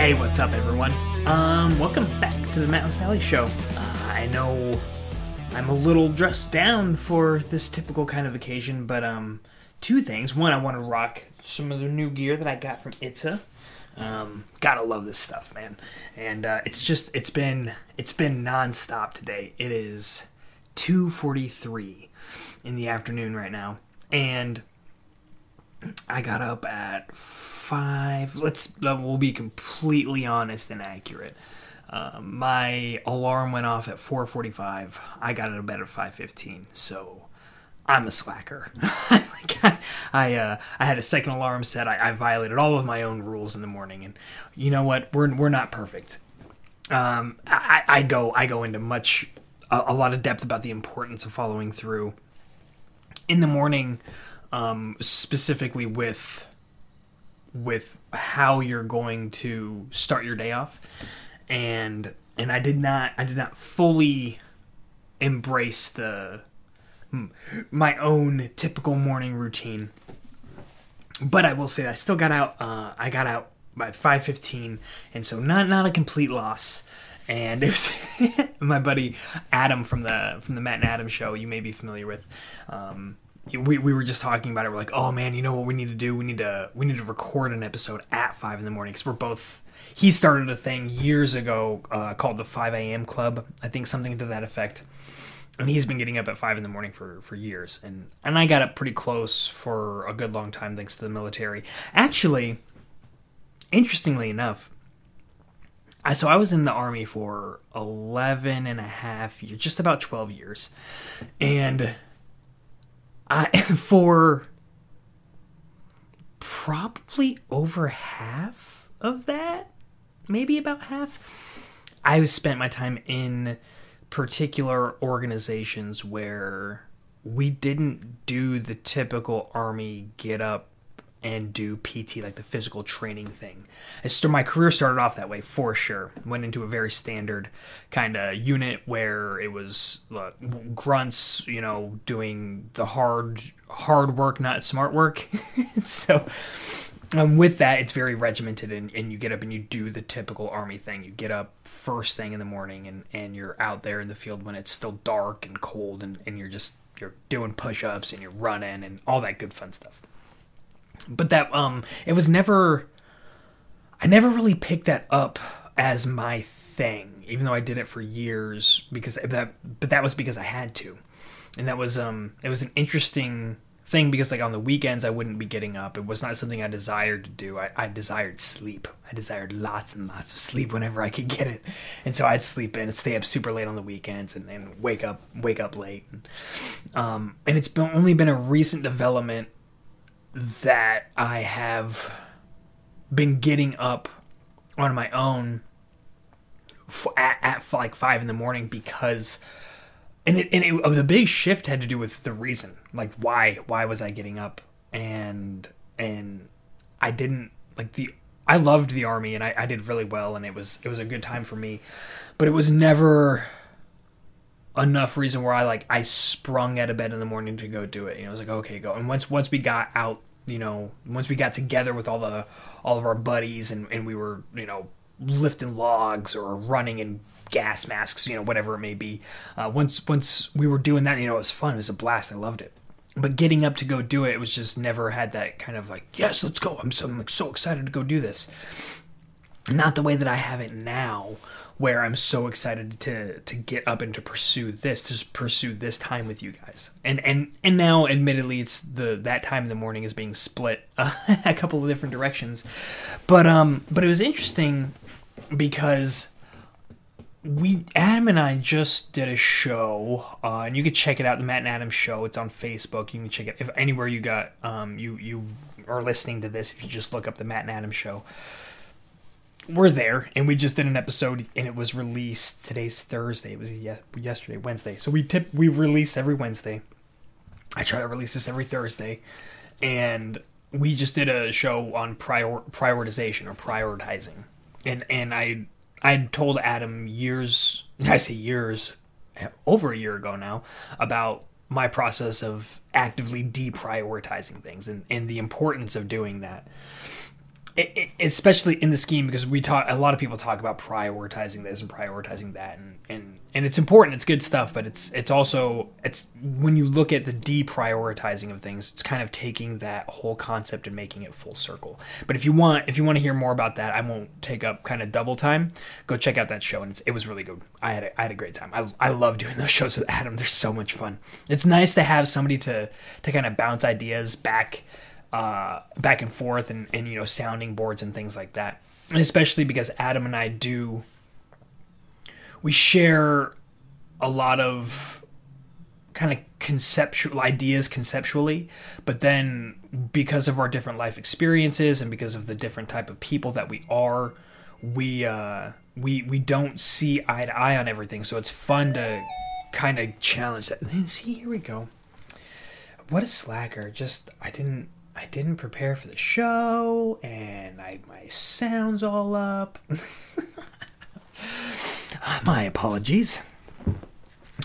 Hey, what's up, everyone? Um, welcome back to the Matt and Sally Show. Uh, I know I'm a little dressed down for this typical kind of occasion, but um, two things. One, I want to rock some of the new gear that I got from Itza. Um, gotta love this stuff, man. And uh, it's just it's been it's been nonstop today. It is 2:43 in the afternoon right now, and I got up at five. Let's uh, we'll be completely honest and accurate. Uh, my alarm went off at 4:45. I got out of bed at 5:15. So I'm a slacker. like I, I, uh, I had a second alarm set. I, I, violated all of my own rules in the morning, and you know what? We're we're not perfect. Um, I, I go I go into much a, a, lot of depth about the importance of following through in the morning, um, specifically with with how you're going to start your day off, and and I did not I did not fully embrace the my own typical morning routine. But I will say I still got out. Uh, I got out by five fifteen, and so not not a complete loss. And it was my buddy Adam from the from the Matt and Adam show. You may be familiar with. Um, we, we were just talking about it. We're like, oh man, you know what we need to do? We need to we need to record an episode at five in the morning because we're both. He started a thing years ago uh, called the Five A.M. Club. I think something to that effect and he's been getting up at five in the morning for for years and and i got up pretty close for a good long time thanks to the military actually interestingly enough I, so i was in the army for 11 and a half years just about 12 years and i uh, for probably over half of that maybe about half i spent my time in particular organizations where we didn't do the typical army get up and do PT, like the physical training thing. So my career started off that way for sure. Went into a very standard kind of unit where it was grunts, you know, doing the hard hard work, not smart work. so um, with that, it's very regimented, and, and you get up and you do the typical army thing. You get up first thing in the morning, and, and you're out there in the field when it's still dark and cold, and, and you're just you're doing push-ups and you're running and all that good fun stuff. But that um, it was never. I never really picked that up as my thing, even though I did it for years because that. But that was because I had to, and that was um, it was an interesting thing because like on the weekends I wouldn't be getting up. It was not something I desired to do. I, I desired sleep. I desired lots and lots of sleep whenever I could get it. And so I'd sleep in and stay up super late on the weekends and, and wake up wake up late. Um, and it's been, only been a recent development that I have been getting up on my own at, at like five in the morning because and it, and it, oh, the big shift had to do with the reason like why why was i getting up? And and i didn't like the i loved the army and I, I did really well and it was it was a good time for me but it was never enough reason where i like i sprung out of bed in the morning to go do it you know i was like okay go and once once we got out you know once we got together with all the all of our buddies and and we were you know lifting logs or running in gas masks, you know, whatever it may be. Uh, once once we were doing that, you know, it was fun. It was a blast. I loved it. But getting up to go do it, it was just never had that kind of like, yes, let's go. I'm so, I'm so excited to go do this. Not the way that I have it now, where I'm so excited to to get up and to pursue this, to pursue this time with you guys. And and and now, admittedly, it's the that time in the morning is being split uh, a couple of different directions. But um, but it was interesting because we Adam and I just did a show, uh, and you can check it out. The Matt and Adam show. It's on Facebook. You can check it if anywhere you got um, you you are listening to this. If you just look up the Matt and Adam show, we're there, and we just did an episode, and it was released today's Thursday. It was yesterday, Wednesday. So we tip we release every Wednesday. I try to release this every Thursday, and we just did a show on prior prioritization or prioritizing, and and I I told Adam years, I say years, over a year ago now, about my process of actively deprioritizing things and, and the importance of doing that. Especially in the scheme because we talk a lot of people talk about prioritizing this and prioritizing that and, and and it's important it's good stuff but it's it's also it's when you look at the deprioritizing of things it's kind of taking that whole concept and making it full circle. But if you want if you want to hear more about that i won't take up kind of double time go check out that show and it was really good. I had a, I had a great time. I, I love doing those shows with adam they're so much fun. It's nice to have somebody to to kind of bounce ideas back uh, back and forth and, and you know sounding boards and things like that. And especially because adam and i do we share a lot of kind of conceptual ideas conceptually but then because of our different life experiences and because of the different type of people that we are we uh we we don't see eye to eye on everything. So it's fun to kind of challenge that. See here we go. What a slacker. Just i didn't I didn't prepare for the show, and I my sounds all up. my apologies.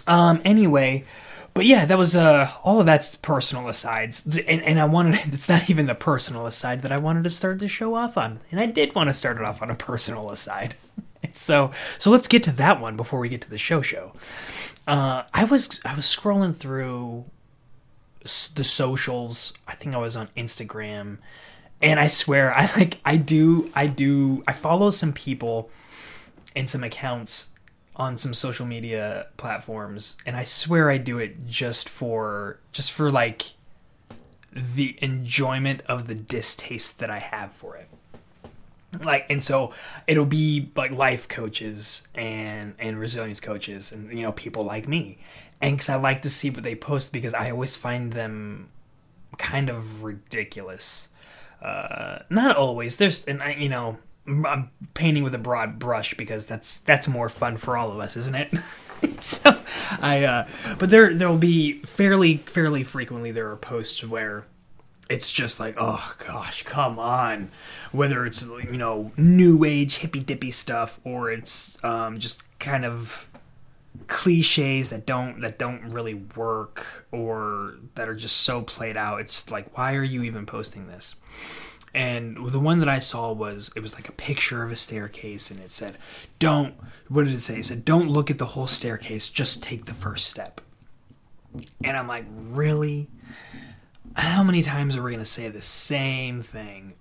Um. Anyway, but yeah, that was uh all of that's personal asides, and and I wanted it's not even the personal aside that I wanted to start the show off on, and I did want to start it off on a personal aside. so so let's get to that one before we get to the show show. Uh, I was I was scrolling through the socials. I think I was on Instagram, and I swear I like I do I do I follow some people and some accounts on some social media platforms, and I swear I do it just for just for like the enjoyment of the distaste that I have for it. Like and so it'll be like life coaches and and resilience coaches and you know people like me and cause i like to see what they post because i always find them kind of ridiculous. Uh not always. There's and i you know i'm painting with a broad brush because that's that's more fun for all of us isn't it? So i uh but there there'll be fairly fairly frequently there are posts where it's just like, oh gosh, come on. Whether it's you know new age hippy dippy stuff or it's um, just kind of cliches that don't that don't really work or that are just so played out. It's like, why are you even posting this? And the one that I saw was it was like a picture of a staircase, and it said, "Don't." What did it say? It said, "Don't look at the whole staircase. Just take the first step." And I'm like, really? how many times are we going to say the same thing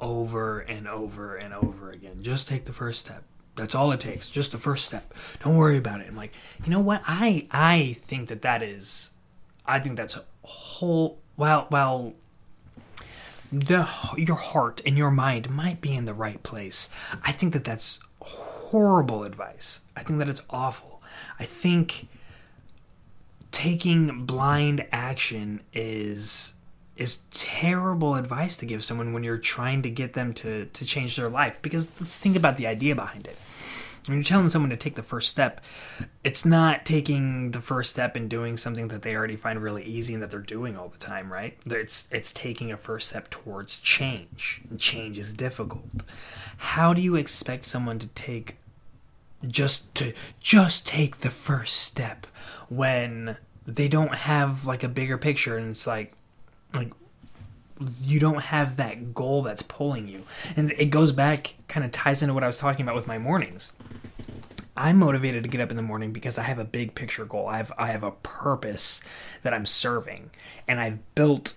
over and over and over again? Just take the first step. That's all it takes. Just the first step. Don't worry about it. I'm like, you know what? I I think that that is, I think that's a whole. Well, well, the your heart and your mind might be in the right place. I think that that's horrible advice. I think that it's awful. I think taking blind action is is terrible advice to give someone when you're trying to get them to to change their life because let's think about the idea behind it when you're telling someone to take the first step it's not taking the first step and doing something that they already find really easy and that they're doing all the time right? It's it's taking a first step towards change and change is difficult. How do you expect someone to take just to just take the first step when they don't have like a bigger picture and it's like like you don't have that goal that's pulling you. And it goes back, kind of ties into what I was talking about with my mornings. I'm motivated to get up in the morning because I have a big picture goal. I have I have a purpose that I'm serving, and I've built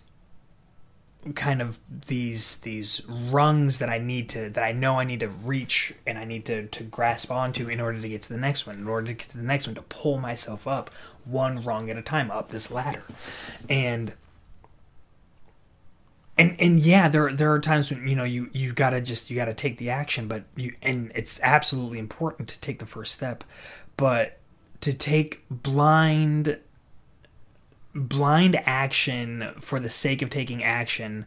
kind of these these rungs that I need to that I know I need to reach and I need to to grasp onto in order to get to the next one. In order to get to the next one, to pull myself up one rung at a time up this ladder, and and and yeah there there are times when you know you you got to just you got to take the action but you and it's absolutely important to take the first step but to take blind blind action for the sake of taking action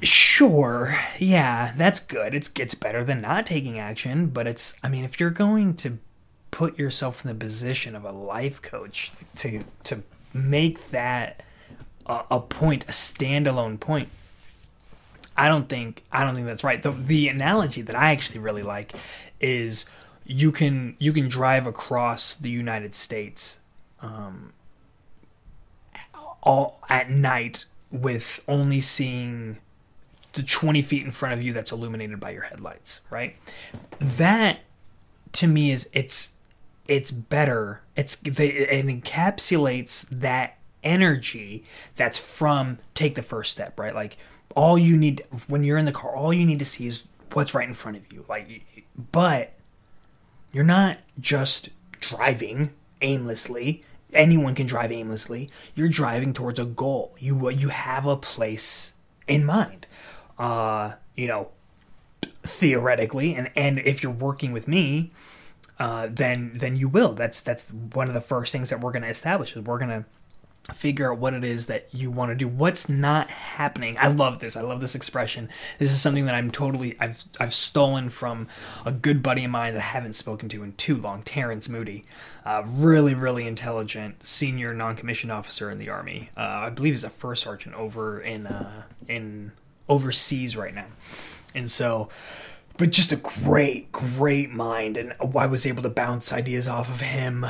sure yeah that's good. It's it's better than not taking action but it's i mean if you're going to put yourself in the position of a life coach to to make that a, a point, a standalone point. I don't think I don't think that's right. The the analogy that I actually really like is you can you can drive across the United States um, all at night with only seeing the 20 feet in front of you that's illuminated by your headlights, right? That to me is it's it's better. It's they, it encapsulates that energy that's from take the first step, right? Like all you need when you're in the car, all you need to see is what's right in front of you. Like but you're not just driving aimlessly. Anyone can drive aimlessly. You're driving towards a goal. You you have a place in mind. Uh, you know, theoretically, and and if you're working with me, uh, then then you will. That's that's one of the first things that we're going to establish is we're going to figure out what it is that you want to do. What's not happening? I love this. I love this expression. This is something that i'm totally i've i've stolen from a good buddy of mine that i haven't spoken to in too long terrence moody uh, really really intelligent senior non-commissioned officer in the army. Uh, i believe he's a first sergeant over in uh, in overseas right now. And so but just a great great mind. And i was able to bounce ideas off of him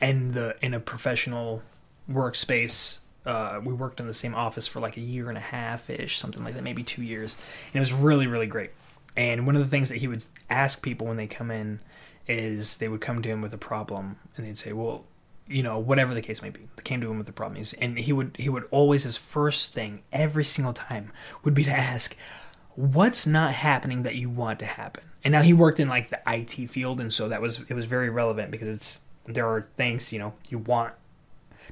and the in a professional workspace. Uh, we worked in the same office for like a year and a half ish, something like that, maybe two years. And it was really, really great. And one of the things that he would ask people when they come in is they would come to him with a problem and they'd say, well, you know, whatever the case may be, they came to him with a problem. And he would, he would always, his first thing every single time would be to ask, what's not happening that you want to happen? And now he worked in like the IT field. And so that was, it was very relevant because it's, there are things, you know, you want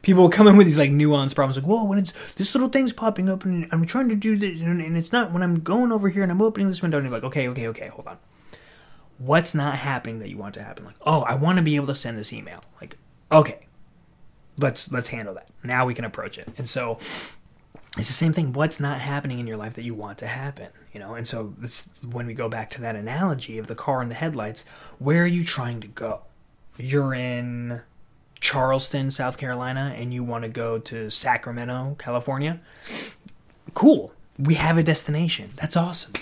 people will come in with these like nuanced problems like whoa when it's this little thing's popping up and i'm trying to do this and, it's not when i'm going over here and i'm opening this window and you're like okay okay okay hold on. What's not happening that you want to happen? Like oh i want to be able to send this email. Like okay. Let's let's handle that. Now we can approach it. And so it's the same thing. What's not happening in your life that you want to happen you know? And so this when we go back to that analogy of the car and the headlights where are you trying to go? You're in Charleston, South Carolina, and you want to go to Sacramento, California, cool. We have a destination. That's awesome.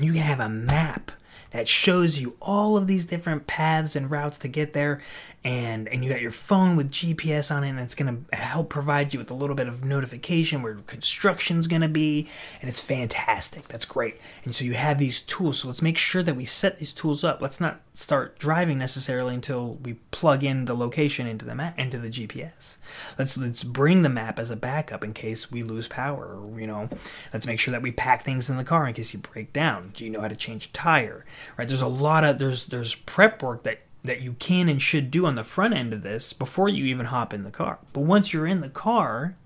You can have a map that shows you all of these different paths and routes to get there and and you got your phone with GPS on it and it's to help provide you with a little bit of notification where construction's to be and it's fantastic. That's great. And so you have these tools. So let's make sure that we set these tools up. Let's not start driving necessarily until we plug in the location into the map into the GPS let's let's bring the map as a backup in case we lose power or you know let's make sure that we pack things in the car in case you break down. Do you know how to change a tire? Right? There's a lot of there's there's prep work that that you can and should do on the front end of this before you even hop in the car. But once you're in the car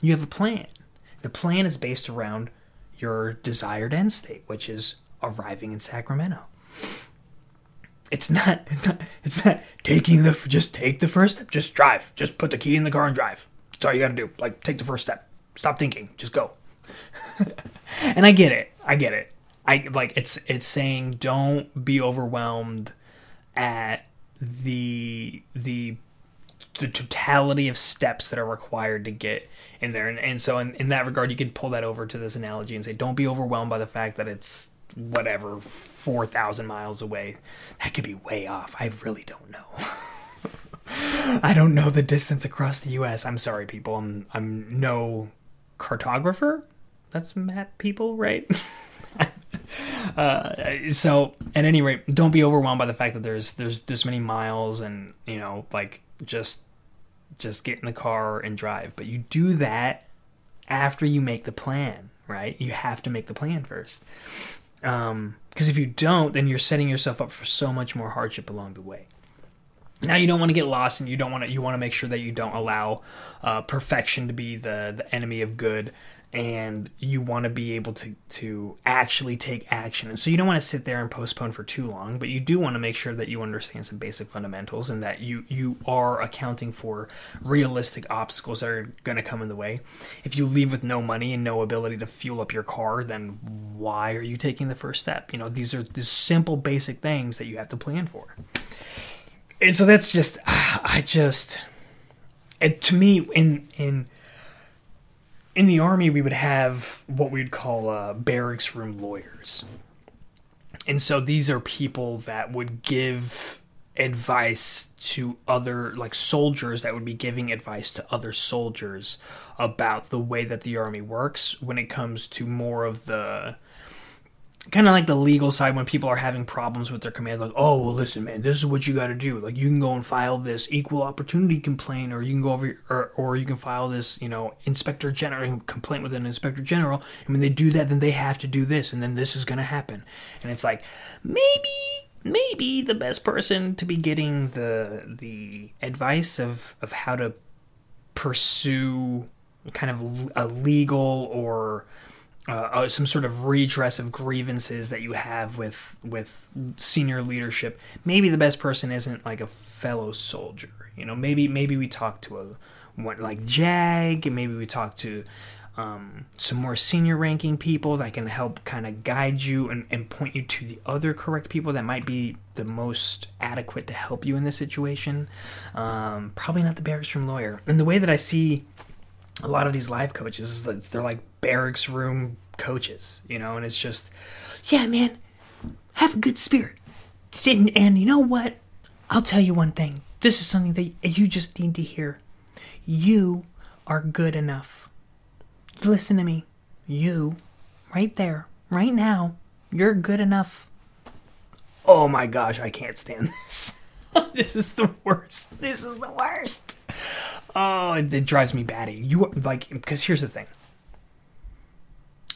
you have a plan. The plan is based around your desired end state which is arriving in sacramento. It's not it's not it's not taking the just take the first step. Just drive. Just put the key in the car and drive. That's all you gotta do. Like take the first step. Stop thinking. Just go. And i get it. I get it. I like it's it's saying don't be overwhelmed at the the the totality of steps that are required to get in there. And, and so in, in that regard you can pull that over to this analogy and say don't be overwhelmed by the fact that it's whatever 4000 miles away. That could be way off. I really don't know. I don't know the distance across the us i'm sorry people. I'm i'm no cartographer. That's map people right uh, so at any rate, don't be overwhelmed by the fact that there's there's this many miles and you know like just just get in the car and drive. But you do that after you make the plan, right? You have to make the plan first. Um, because if you don't, then you're setting yourself up for so much more hardship along the way. Now you don't want to get lost, and you don't want to. You want to make sure that you don't allow uh, perfection to be the the enemy of good and you want to be able to to actually take action. And so you don't want to sit there and postpone for too long but you do want to make sure that you understand some basic fundamentals and that you you are accounting for realistic obstacles that are going to come in the way. If you leave with no money and no ability to fuel up your car then why are you taking the first step? You know these are the simple basic things that you have to plan for. And so that's just i just and to me in in in the army, we would have what we'd call uh, barracks room lawyers. And so these are people that would give advice to other, like soldiers that would be giving advice to other soldiers about the way that the army works when it comes to more of the kind of like the legal side when people are having problems with their command like oh well listen man this is what you got to do. Like you can go and file this equal opportunity complaint or you can go over or, or you can file this you know inspector general complaint with an inspector general and when they do that then they have to do this and then this is going to happen. And it's like maybe maybe the best person to be getting the the advice of of how to pursue kind of a legal or uh, uh, some sort of redress of grievances that you have with with senior leadership. Maybe the best person isn't like a fellow soldier. You know, maybe maybe we talk to a one like Jag, and maybe we talk to um, some more senior ranking people that can help kind of guide you and, and point you to the other correct people that might be the most adequate to help you in this situation. Um, probably not the barracks room lawyer. And the way that I see a lot of these life coaches is that they're like barracks room coaches, you know, and it's just, yeah, man, have a good spirit. And, and you know what? I'll tell you one thing. This is something that you just need to hear. You are good enough. Listen to me. You, right there, right now, you're good enough. Oh my gosh, I can't stand this. this is the worst. This is the worst. Oh, it, it drives me batty. You like because here's the thing.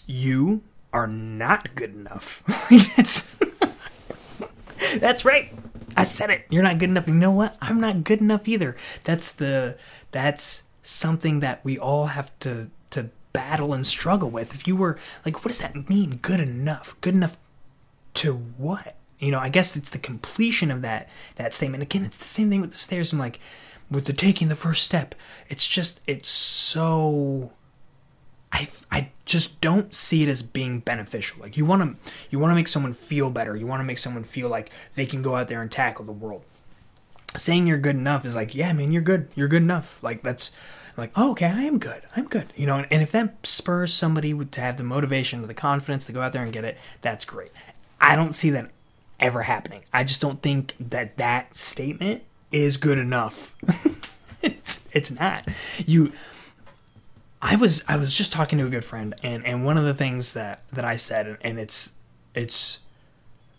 You are not good enough. that's, that's right. I said it. You're not good enough. You know what? I'm not good enough either. That's the that's something that we all have to to battle and struggle with. If you were like, what does that mean? Good enough. Good enough to what? You know, I guess it's the completion of that that statement. Again, it's the same thing with the stairs. I'm like, with the taking the first step. It's just it's so I I just don't see it as being beneficial. Like you want to you want to make someone feel better. You want to make someone feel like they can go out there and tackle the world. Saying you're good enough is like, yeah, man, you're good. You're good enough. Like that's like, oh, okay, I am good. I'm good. You know, and, and if that spurs somebody to have the motivation or the confidence to go out there and get it, that's great. I don't see that ever happening. I just don't think that that statement is good enough. it's it's not. You I was I was just talking to a good friend and and one of the things that that I said and, and it's it's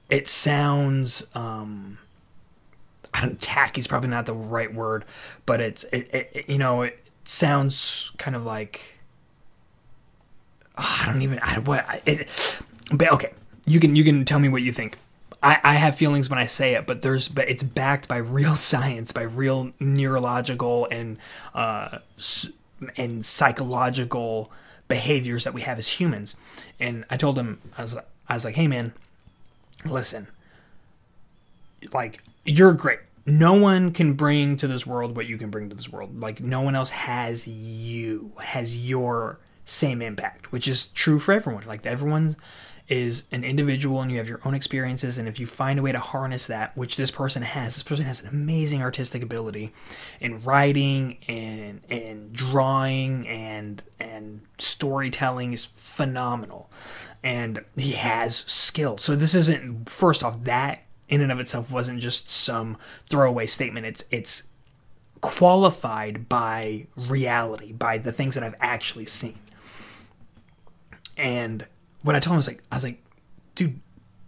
it sounds um I don't tacky is probably not the right word, but it's it, it you know it sounds kind of like oh, I don't even I what it but okay you can you can tell me what you think. I, I have feelings when I say it, but there's but it's backed by real science, by real neurological and uh, and psychological behaviors that we have as humans. And I told him I was I was like, hey man, listen, like you're great. No one can bring to this world what you can bring to this world. Like no one else has you, has your same impact, which is true for everyone. Like everyone's is an individual and you have your own experiences and if you find a way to harness that which this person has this person has an amazing artistic ability in writing and and drawing and and storytelling is phenomenal. And he has skill. So this isn't first off that in and of itself wasn't just some throwaway statement. It's it's qualified by reality by the things that I've actually seen. And what I told him was like, I was like, dude,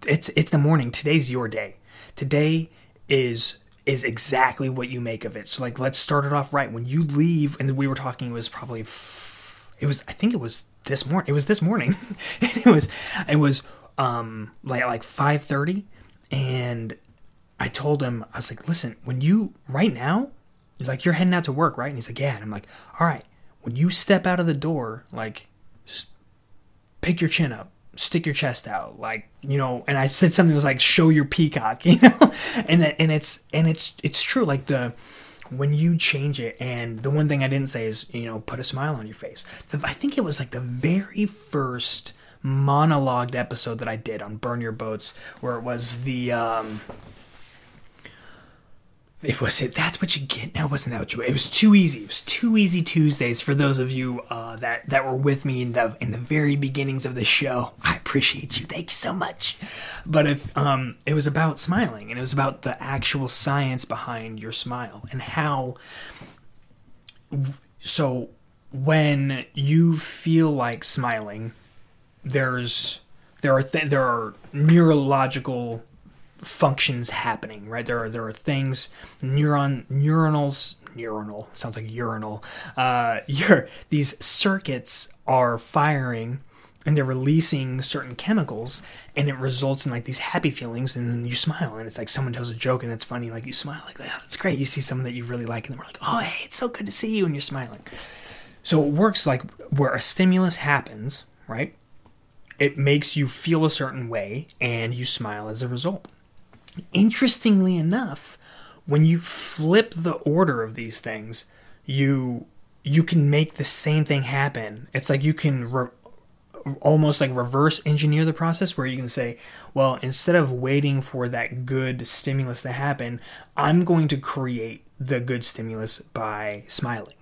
it's it's the morning. Today's your day. Today is is exactly what you make of it. So like, let's start it off right. When you leave, and we were talking, it was probably, it was I think it was this morning. It was this morning, and it was it was um like like five thirty, and I told him I was like, listen, when you right now, like you're heading out to work, right? And he's like, yeah. And I'm like, all right, when you step out of the door, like pick your chin up stick your chest out like you know and i said something that was like show your peacock you know? And that, and it's and it's it's true like the when you change it and the one thing i didn't say is you know put a smile on your face. The, i think it was like the very first monologued episode that i did on burn your boats where it was the um it was it. That's what you get. No, wasn't that what you? It was too easy. It was too easy Tuesdays for those of you uh, that that were with me in the in the very beginnings of the show. I appreciate you. Thank you so much. But if um, it was about smiling, and it was about the actual science behind your smile and how. So when you feel like smiling, there's there are th- there are neurological functions happening, right? There are there are things neuron neuronals neuronal sounds like urinal. Uh, your these circuits are firing and they're releasing certain chemicals and it results in like these happy feelings and then you smile and it's like someone tells a joke and it's funny like you smile like that oh, that's great you see someone that you really like and we're like oh hey it's so good to see you and you're smiling so it works like where a stimulus happens right it makes you feel a certain way and you smile as a result interestingly enough when you flip the order of these things you you can make the same thing happen it's like you can re- almost like reverse engineer the process where you can say, well, instead of waiting for that good stimulus to happen, I'm going to create the good stimulus by smiling.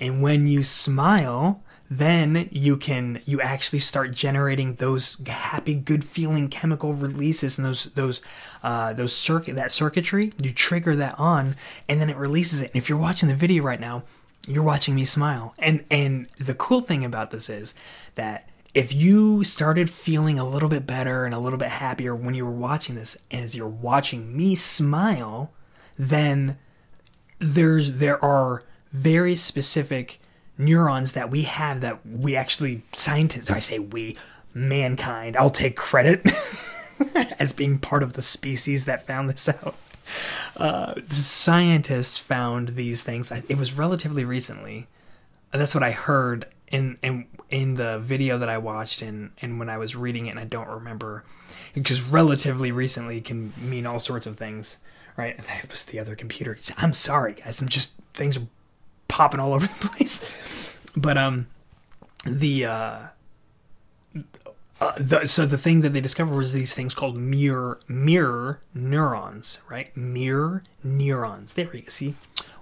And when you smile, then you can you actually start generating those happy good feeling chemical releases and those those uh, those circuit that circuitry. You trigger that on and then it releases it. And if you're watching the video right now you're watching me smile. And and the cool thing about this is that if you started feeling a little bit better and a little bit happier when you were watching this and as you're watching me smile then there's there are very specific neurons that we have that we actually scientists i say we mankind i'll take credit as being part of the species that found this out uh, scientists found these things it was relatively recently that's what i heard in in in the video that I watched and and when I was reading it and I don't remember because relatively recently can mean all sorts of things, right? That was the other computer. I'm sorry, guys. I'm just things are popping all over the place. But um, the uh, uh the, so the thing that they discovered was these things called mirror mirror neurons, right? Mirror neurons. There you. See,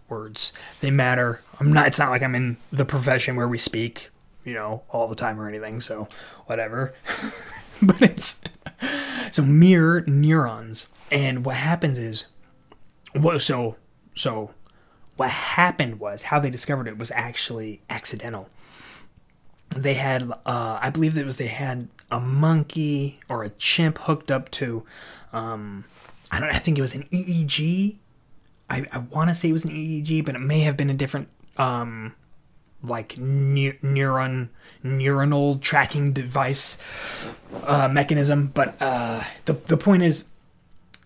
words they matter. I'm not. It's not like I'm in the profession where we speak you know, all the time or anything, so whatever. but it's so mirror neurons. And what happens is what so so what happened was how they discovered it was actually accidental. They had uh I believe it was they had a monkey or a chimp hooked up to um I don't I think it was an EEG. I, I want to say it was an EEG, but it may have been a different um like ne- neuron neuronal tracking device uh, mechanism. But uh, the the point is,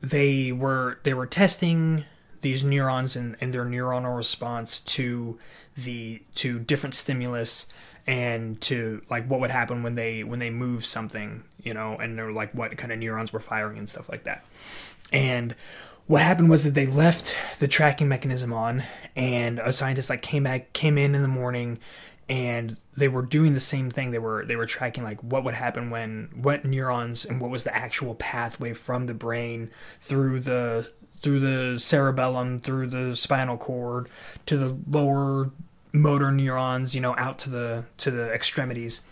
they were they were testing these neurons and, and their neuronal response to the to different stimulus and to like what would happen when they when they move something you know and they're like what kind of neurons were firing and stuff like that. And what happened was that they left the tracking mechanism on and a scientist like came back came in in the morning and they were doing the same thing. They were they were tracking like what would happen when what neurons and what was the actual pathway from the brain through the through the cerebellum through the spinal cord to the lower motor neurons you know out to the to the extremities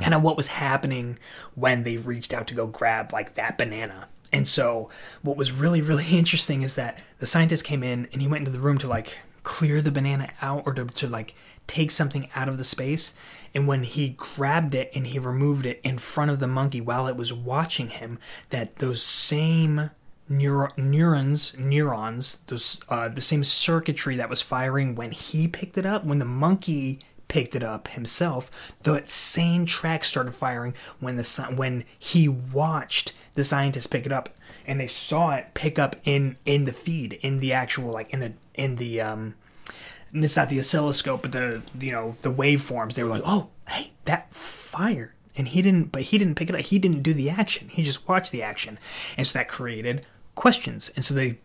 kind of what was happening when they reached out to go grab like that banana and so, what was really, really interesting is that the scientist came in and he went into the room to like clear the banana out or to, to like take something out of the space. And when he grabbed it and he removed it in front of the monkey while it was watching him, that those same neuro- neurons, neurons, those uh, the same circuitry that was firing when he picked it up, when the monkey picked it up himself, that same track started firing when the when he watched the scientists pick it up and they saw it pick up in in the feed in the actual like in the in the um it's not the oscilloscope but the you know the waveforms. They were like oh hey that fired. And he didn't but he didn't pick it up. He didn't do the action. He just watched the action. And so that created questions. And so they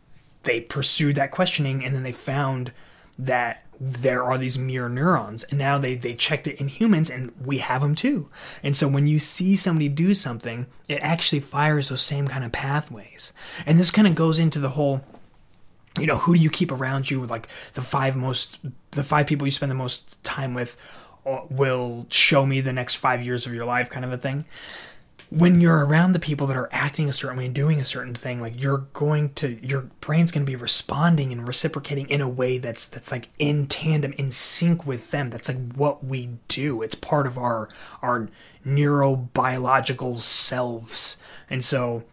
they pursued that questioning and then they found that there are these mirror neurons and now they they checked it in humans and we have them too. And so when you see somebody do something it actually fires those same kind of pathways. And this kind of goes into the whole you know who do you keep around you? Like the five most the five people you spend the most time with uh, will show me the next five years of your life kind of a thing when you're around the people that are acting a certain way and doing a certain thing, like you're going to your brain's going to be responding and reciprocating in a way that's that's like in tandem, in sync with them. That's like what we do. It's part of our our neurobiological selves, and so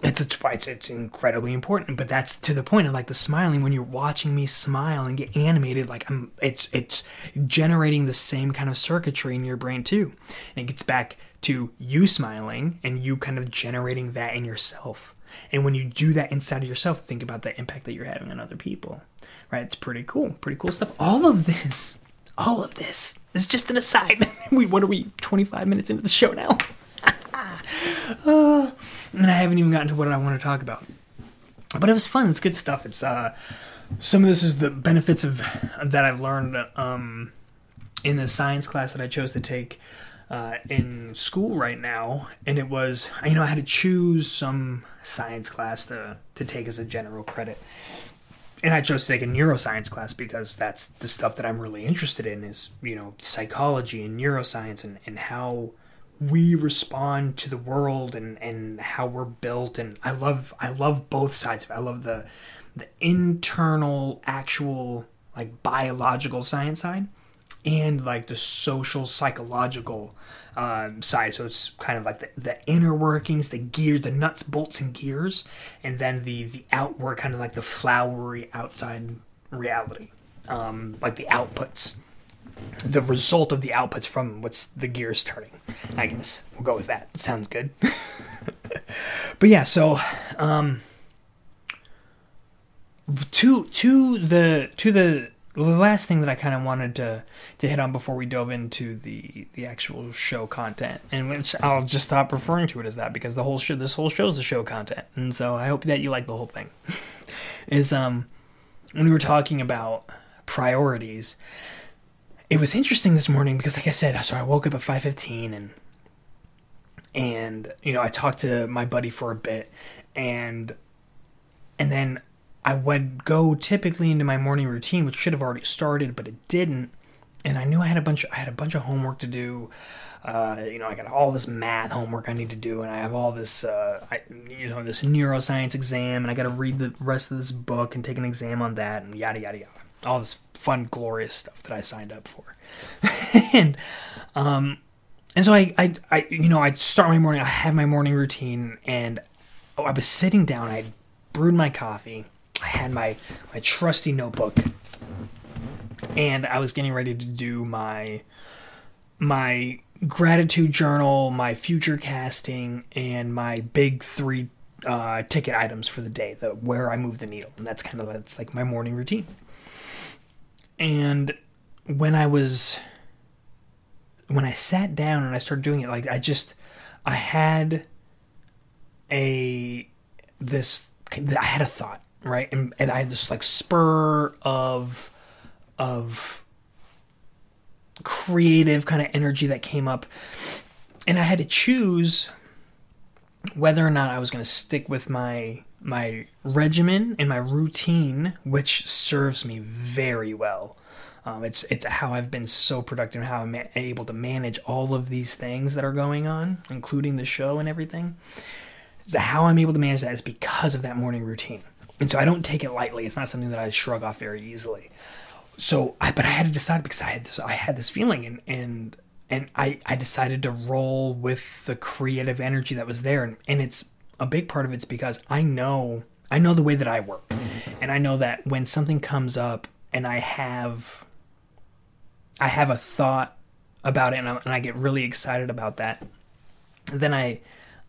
that's why it's, it's incredibly important but that's to the point of like the smiling when you're watching me smile and get animated like i'm it's it's generating the same kind of circuitry in your brain too and it gets back to you smiling and you kind of generating that in yourself. And when you do that inside of yourself, think about the impact that you're having on other people. Right? It's pretty cool. Pretty cool stuff. All of this, all of this is just an aside. we what are we 25 minutes into the show now? uh, and I haven't even gotten to what I want to talk about. But it was fun. It's good stuff. It's uh some of this is the benefits of that I've learned um in the science class that I chose to take uh, in school right now, and it was you know I had to choose some science class to to take as a general credit, and I chose to take a neuroscience class because that's the stuff that I'm really interested in is you know psychology and neuroscience and and how we respond to the world and and how we're built. And I love I love both sides of it. I love the the internal actual like biological science side and like the social psychological um, side. So it's kind of like the, the inner workings, the gears, the nuts, bolts, and gears, and then the the outward kind of like the flowery outside reality, um, like the outputs, the result of the outputs from what's the gears turning. I guess we'll go with that. Sounds good. but yeah, so um, to to the to the the last thing that I kind of wanted to to hit on before we dove into the the actual show content, and which I'll just stop referring to it as that because the whole show, this whole show is the show content, and so I hope that you like the whole thing. is um when we were talking about priorities, it was interesting this morning because, like I said, so I woke up at five fifteen and and you know I talked to my buddy for a bit, and and then I would go typically into my morning routine, which should have already started, but it didn't. And I knew I had a bunch. Of, I had a bunch of homework to do. Uh, you know, I got all this math homework I need to do, and I have all this, uh, I, you know, this neuroscience exam, and I got to read the rest of this book and take an exam on that, and yada yada yada. All this fun, glorious stuff that I signed up for, and um, and so I, I, I, you know, I start my morning. I have my morning routine, and oh, I was sitting down. I brewed my coffee I had my my trusty notebook, and I was getting ready to do my my gratitude journal, my future casting, and my big three uh, ticket items for the day, the where I move the needle, and that's kind of that's like my morning routine. And when I was when I sat down and I started doing it, like I just I had a this I had a thought right? And, and I had this like spur of of creative kind of energy that came up, and I had to choose whether or not I was going to stick with my my regimen and my routine, which serves me very well. Um, it's it's how I've been so productive, how I'm able to manage all of these things that are going on, including the show and everything. How I'm able to manage that is because of that morning routine. And so I don't take it lightly. It's not something that I shrug off very easily. So I but I had to decide because I had this I had this feeling and and and I, I decided to roll with the creative energy that was there and, and it's a big part of it's because I know I know the way that I work. And I know that when something comes up and I have I have a thought about it and I, and I get really excited about that, then I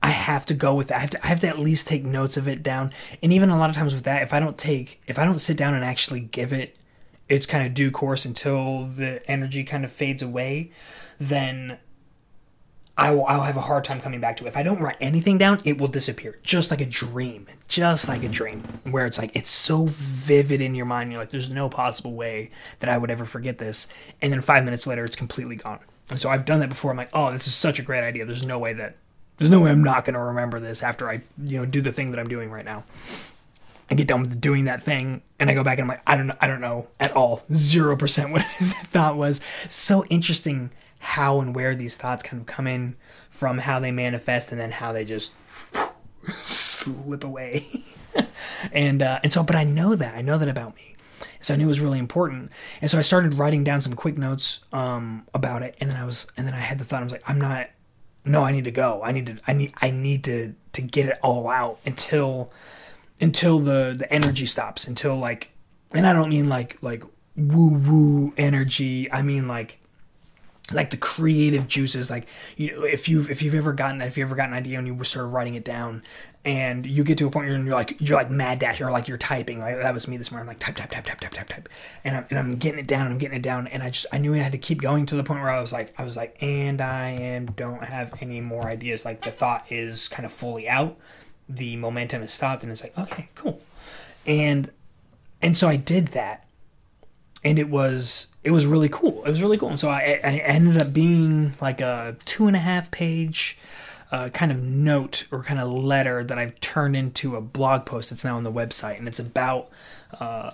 I have to go with that. I have to I have to at least take notes of it down. And even a lot of times with that, if I don't take if I don't sit down and actually give it its kind of due course until the energy kind of fades away, then I will I'll have a hard time coming back to it. If I don't write anything down, it will disappear. Just like a dream. Just like a dream. Where it's like it's so vivid in your mind, you're like, there's no possible way that I would ever forget this. And then five minutes later it's completely gone. And so I've done that before. I'm like, oh, this is such a great idea. There's no way that there's no way I'm not going to remember this after I, you know, do the thing that I'm doing right now. I get done with doing that thing, and I go back and I'm like, I don't know, I don't know at all, zero percent what that thought was. So interesting how and where these thoughts kind of come in from how they manifest and then how they just slip away. and uh, and so, but I know that I know that about me. So I knew it was really important, and so I started writing down some quick notes um, about it. And then I was, and then I had the thought, I was like, I'm not. No, I need to go. I need to. I need. I need to to get it all out until until the the energy stops. Until like, and I don't mean like like woo woo energy. I mean like like the creative juices like you if you've if you've ever gotten that if you ever got an idea and you start writing it down and you get to a point where you're like you're like mad dash or like you're typing like that was me this morning I'm like type type type type type type type. And I'm, and I'm getting it down I'm getting it down and I just I knew I had to keep going to the point where I was like I was like and I am don't have any more ideas. Like the thought is kind of fully out. The momentum is stopped and it's like okay cool. And and so I did that and it was it was really cool. It was really cool, and so I, I ended up being like a two and a half page uh, kind of note or kind of letter that I've turned into a blog post that's now on the website, and it's about uh,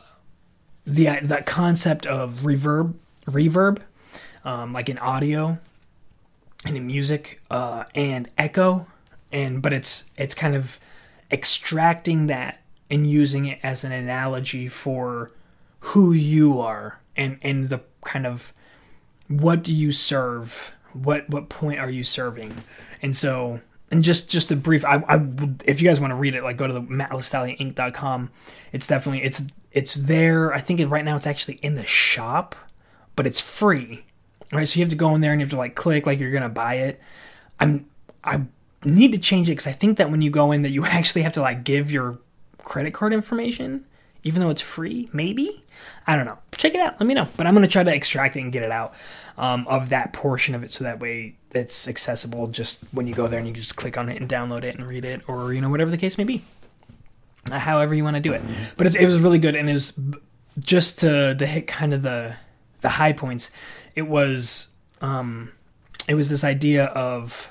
the that concept of reverb, reverb, um, like in audio and in music, uh, and echo, and but it's it's kind of extracting that and using it as an analogy for who you are and and the kind of what do you serve? What what point are you serving? And so and just just a brief I, I if you guys want to read it like go to the mattlestallion.inc.com it's definitely it's it's there. I think right now it's actually in the shop but it's free right? So you have to go in there and you have to like click like you're gonna buy it. I'm i need to change it because i think that when you go in that you actually have to like give your credit card information even though it's free maybe I don't know. Check it out. Let me know. But I'm going to try to extract it and get it out um, of that portion of it so that way it's accessible just when you go there and you just click on it and download it and read it or, you know, whatever the case may be. However you want to do it. But it, it was really good and it was just to, to hit kind of the the high points. It was um, it was this idea of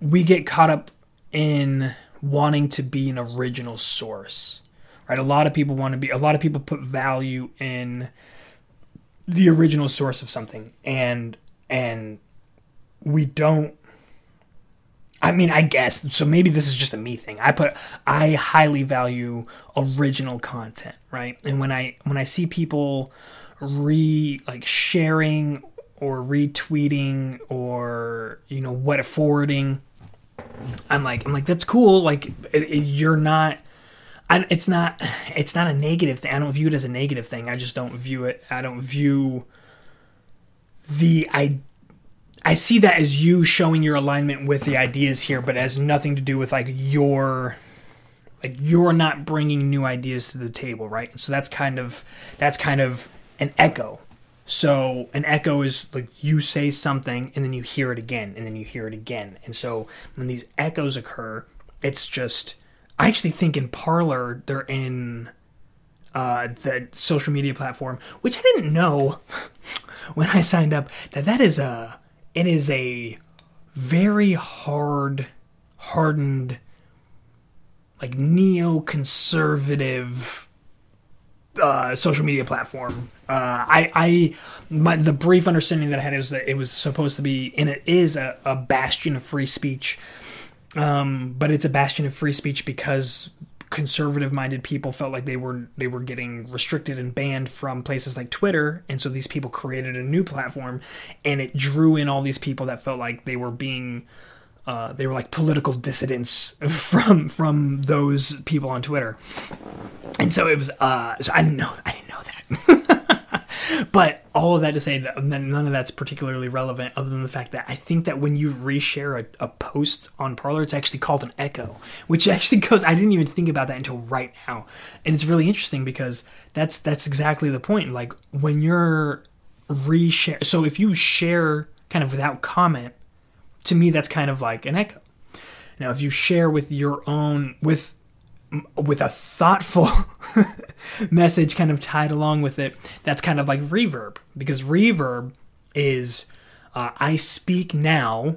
we get caught up in wanting to be an original source right? A lot of people want to be, a lot of people put value in the original source of something, and and we don't. I mean, I guess so. Maybe this is just a me thing. I put I highly value original content, right? And when I when I see people re like sharing or retweeting or you know what forwarding i'm like i'm like that's cool like you're not I, it's not it's not a negative thing. I don't view it as a negative thing. I just don't view it. I don't view the I I see that as you showing your alignment with the ideas here, but it has nothing to do with like your like you're not bringing new ideas to the table, right? So that's kind of that's kind of an echo. So an echo is like you say something and then you hear it again and then you hear it again. And so when these echoes occur, it's just I actually think in Parler they're in uh, the social media platform, which I didn't know when I signed up that that is a it is a very hard hardened like neoconservative uh, social media platform. Uh, I, I, my, the brief understanding that I had is that it was supposed to be, and it is a, a bastion of free speech. Um, but it's a bastion of free speech because conservative minded people felt like they were they were getting restricted and banned from places like Twitter and so these people created a new platform and it drew in all these people that felt like they were being uh, they were like political dissidents from from those people on Twitter. And so it was uh so I didn't know I didn't know that but all of that to say that none of that's particularly relevant other than the fact that I think that when you reshare a, a post on Parler, it's actually called an echo, which actually goes, I didn't even think about that until right now. And it's really interesting because that's, that's exactly the point. Like when you're reshare, so if you share kind of without comment, to me, that's kind of like an echo. Now, if you share with your own, with with a thoughtful message kind of tied along with it that's kind of like reverb because reverb is uh, i speak now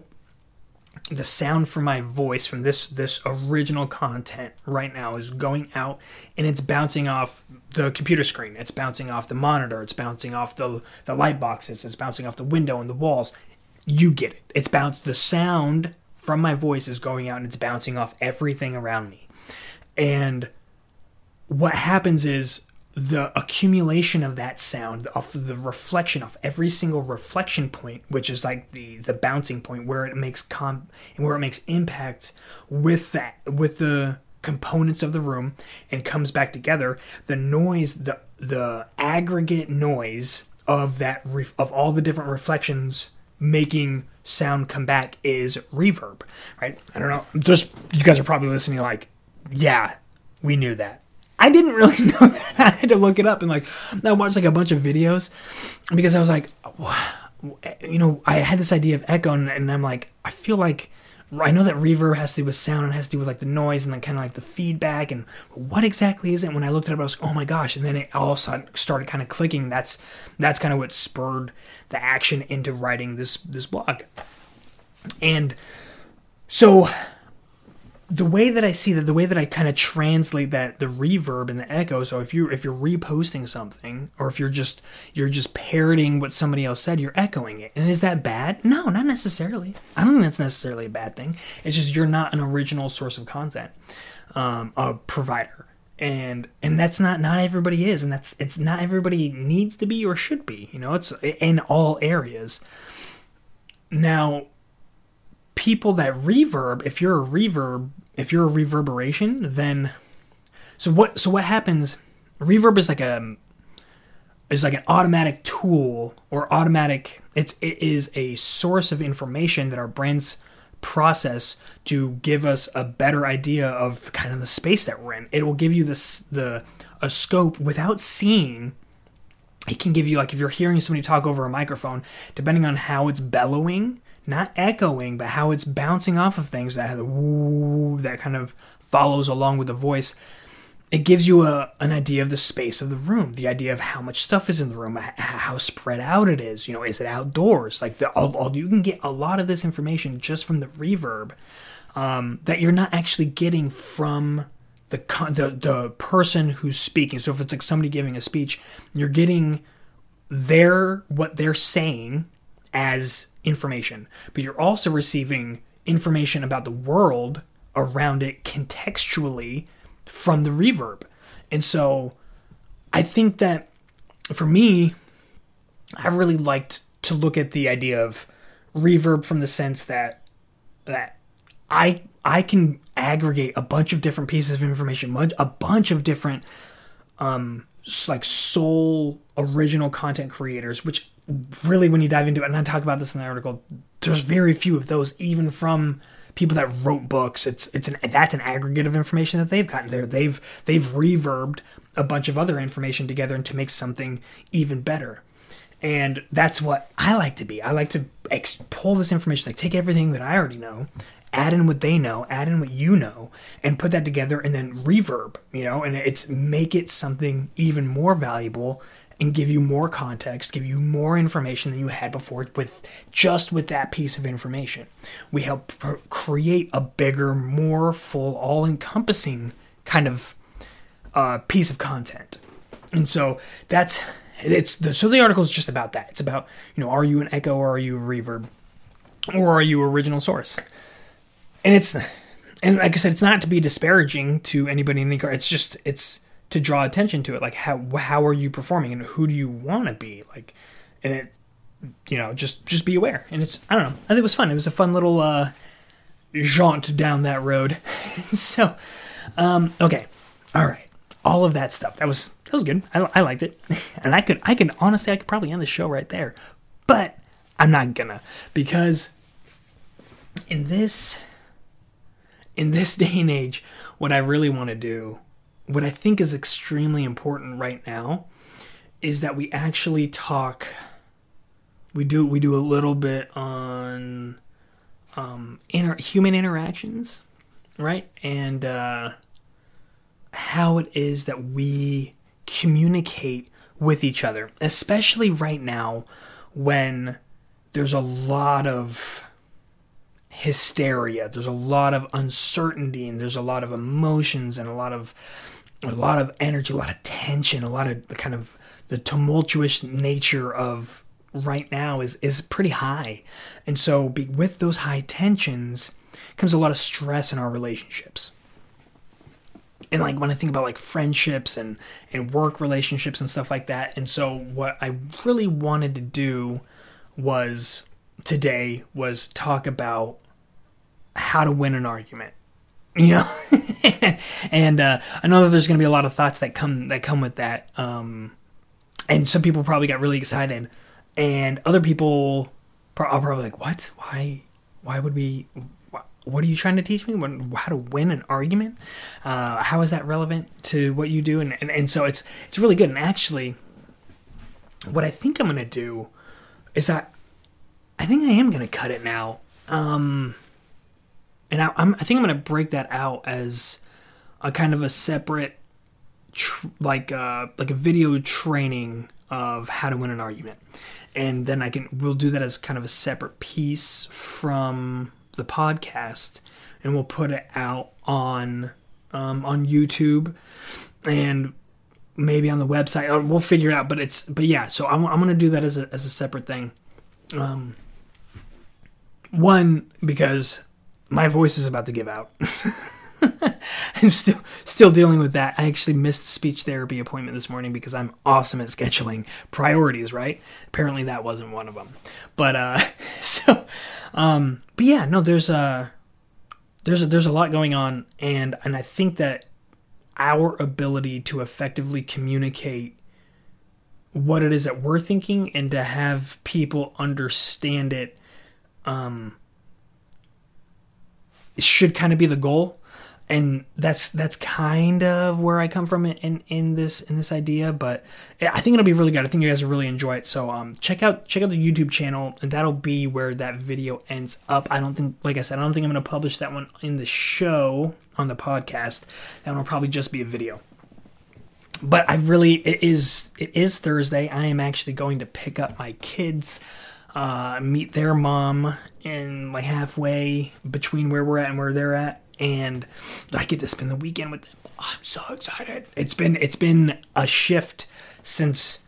the sound from my voice from this this original content right now is going out and it's bouncing off the computer screen. It's bouncing off the monitor. It's bouncing off the the light boxes. It's bouncing off the window and the walls. You get it. It's bounced the sound from my voice is going out and it's bouncing off everything around me and what happens is the accumulation of that sound of the reflection of every single reflection point which is like the the bouncing point where it makes com where it makes impact with that with the components of the room and comes back together the noise the the aggregate noise of that ref, of all the different reflections making sound come back is reverb right? I don't know. Just you guys are probably listening like yeah we knew that I didn't really know that. I had to look it up and like I watched like a bunch of videos because I was like, wow. you know, I had this idea of echo and, and, I'm like, I feel like I know that reverb has to do with sound and has to do with like the noise and then kind of like the feedback and what exactly is it? When I looked it up, I was like, oh my gosh! And then it all of a sudden started kind of clicking. That's that's kind of what spurred the action into writing this this blog. And so the way that I see that, the way that I kind of translate that, the reverb and the echo. So if you if you're reposting something, or if you're just you're just parroting what somebody else said, you're echoing it. And is that bad? No, not necessarily. I don't think that's necessarily a bad thing. It's just you're not an original source of content, um, a provider, and and that's not not everybody is, and that's it's not everybody needs to be or should be. You know, it's in all areas. Now people that reverb, if you're a reverb, if you're a reverberation, then so what so what happens reverb is like a is like an automatic tool or automatic it's it is a source of information that our brains process to give us a better idea of kind of the space that we're in. It will give you this the a scope without seeing it can give you like if you're hearing somebody talk over a microphone depending on how it's bellowing not echoing, but how it's bouncing off of things that woo that kind of follows along with the voice. It gives you a, an idea of the space of the room, the idea of how much stuff is in the room, how spread out it is. You know, is it outdoors? Like the, all, all, you can get a lot of this information just from the reverb um, that you're not actually getting from the, the the person who's speaking. So if it's like somebody giving a speech, you're getting their what they're saying as information, but you're also receiving information about the world around it contextually from the reverb. And so I think that for me, I really liked to look at the idea of reverb from the sense that that I I can aggregate a bunch of different pieces of information, a bunch of different um like sole original content creators, which really when you dive into it, and I talk about this in the article, there's very few of those, even from people that wrote books. It's it's an that's an aggregate of information that they've gotten there. They've they've reverbed a bunch of other information together and to make something even better. And that's what I like to be. I like to ex- pull this information, like take everything that I already know, add in what they know, add in what you know, and put that together and then reverb, you know, and it's make it something even more valuable and give you more context, give you more information than you had before with just with that piece of information. We help pr- create a bigger, more full, all-encompassing kind of uh, piece of content. And so that's it's the so the article is just about that. It's about you know are you an echo or are you a reverb or are you original source? And it's and like I said, it's not to be disparaging to anybody in any car. It's just it's to draw attention to it like how how are you performing and who do you want to be? Like and it you know just just be aware. And it's i don't know i think it was fun. It was a fun little uh jaunt down that road. So um okay. All right. All of that stuff. That was that was good. I, I liked it. And i could i could honestly i could probably end the show right there. But i'm not gonna because in this in this day and age what i really want to do what I think is extremely important right now is that we actually talk. We do we do a little bit on um, inter, human interactions, right, and uh, how it is that we communicate with each other, especially right now when there's a lot of hysteria. There's a lot of uncertainty and there's a lot of emotions and a lot of a lot of energy, a lot of tension, a lot of the kind of the tumultuous nature of right now is is pretty high. And so be, with those high tensions comes a lot of stress in our relationships. And like when I think about like friendships and and work relationships and stuff like that. And so what I really wanted to do was today was talk about how to win an argument you know and uh, i know that there's going to be a lot of thoughts that come that come with that um, and some people probably got really excited and other people are probably like what? Why why would we what are you trying to teach me? When, how to win an argument? Uh, how is that relevant to what you do? And, and, and so it's it's really good. And actually what i think i'm going to do is that i think i am going to cut it now. Um, and I, am I think I'm going to break that out as a kind of a separate, tr- like uh, like a video training of how to win an argument, and then I can we'll do that as kind of a separate piece from the podcast, and we'll put it out on um, on YouTube, and maybe on the website. Or we'll figure it out. But it's but yeah. So I'm I'm to do that as a as a separate thing. Um, one because my voice is about to give out. I'm still still dealing with that. I actually missed speech therapy appointment this morning because I'm awesome at scheduling priorities, right? Apparently that wasn't one of them. But uh so um but yeah, no there's a there's a, there's a lot going on and and I think that our ability to effectively communicate what it is that we're thinking and to have people understand it um should kind of be the goal and that's that's kind of where I come from in in this in this idea. But I think it'll be really good. I think you guys will really enjoy it. So um, check out check out the YouTube channel, and that'll be where that video ends up. I don't think, like I said, I don't think I'm going to publish that one in the show on the podcast. That one will probably just be a video. But I really it is it is Thursday. I am actually going to pick up my kids uh, meet their mom in like halfway between where we're at and where they're at, and I get to spend the weekend with them. I'm so excited. It's been it's been a shift since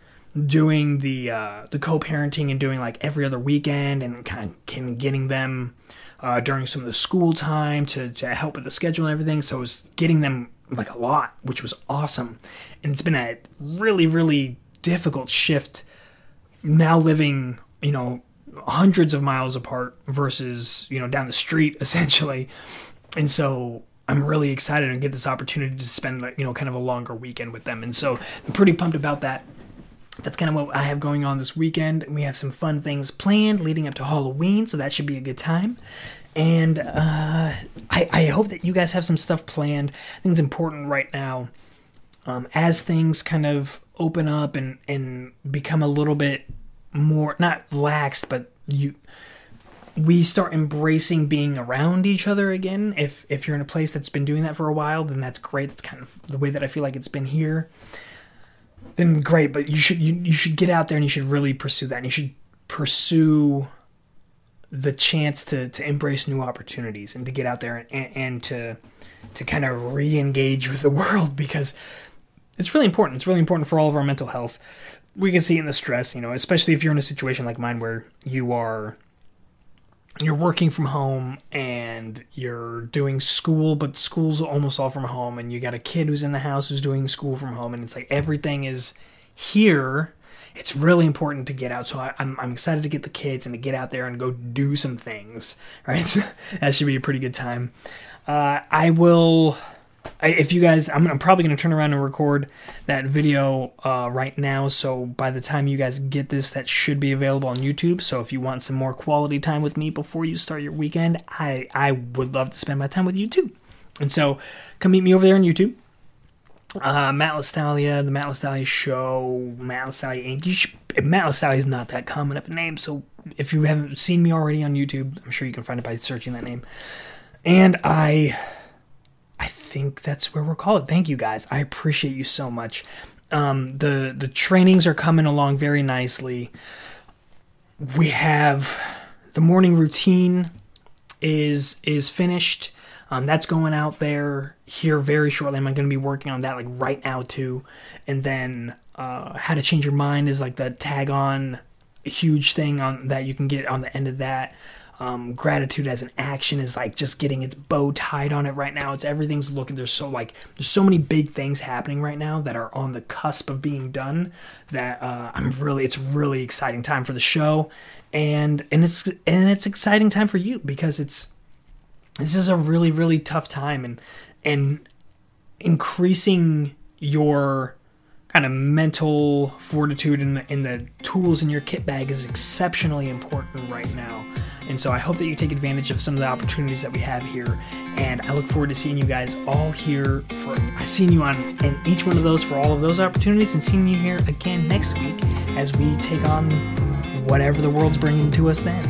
doing the uh, the co-parenting and doing like every other weekend and kind of getting them uh, during some of the school time to, to help with the schedule and everything. So it was getting them like a lot, which was awesome. And it's been a really, really difficult shift now living you know, hundreds of miles apart versus, you know, down the street essentially. And so I'm really excited and get this opportunity to spend, you know, kind of a longer weekend with them. And so I'm pretty pumped about that. That's kind of what I have going on this weekend. We have some fun things planned leading up to Halloween, so that should be a good time. And uh, I, I hope that you guys have some stuff planned. I think it's important right now um, as things kind of open up and, and become a little bit more not laxed, but you we start embracing being around each other again. If if you're in a place that's been doing that for a while, then that's great. That's kind of the way that I feel like it's been here. Then great, but you should you, you should get out there and you should really pursue that. And you should pursue the chance to to embrace new opportunities and to get out there and, and to to kind of re-engage with the world because it's really important. It's really important for all of our mental health we can see in the stress, you know, especially if you're in a situation like mine where you are you're working from home and you're doing school, but school's almost all from home, and you got a kid who's in the house who's doing school from home, and it's like everything is here. It's really important to get out. So I, am I'm, I'm excited to get the kids and to get out there and go do some things. Right, that should be a pretty good time. Uh, I will I, if you guys, I'm, I'm probably going to turn around and record that video uh, right now. So by the time you guys get this, that should be available on YouTube. So if you want some more quality time with me before you start your weekend, I, I would love to spend my time with you too. And so come meet me over there on YouTube. Uh, Matt LaStalia, the Matt LaStalia Show, Matt LaStalia Inc. You should, Matt LaStalia is not that common of a name, so if you haven't seen me already on YouTube, I'm sure you can find it by searching that name. And I think that's where we're called. Thank you guys. I appreciate you so much. Um, the the trainings are coming along very nicely. We have the morning routine is is finished. Um, that's going out there here very shortly. I'm going to be working on that like right now too. And then uh, How to Change Your Mind is like the tag on huge thing on that you can get on the end of that. Um, gratitude as an action is like just getting its bow tied on it right now. It's everything's looking. There's so like there's so many big things happening right now that are on the cusp of being done. That uh, I'm really it's really exciting time for the show, and and it's and it's exciting time for you because it's this is a really really tough time and and increasing your kind of mental fortitude and the, and the tools in your kit bag is exceptionally important right now. And so I hope that you take advantage of some of the opportunities that we have here. And I look forward to seeing you guys all here for seeing you on in each one of those for all of those opportunities and seeing you here again next week as we take on whatever the world's bringing to us then.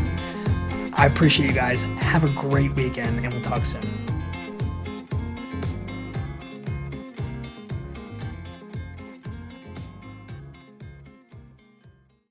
I appreciate you guys. Have a great weekend and we'll talk soon.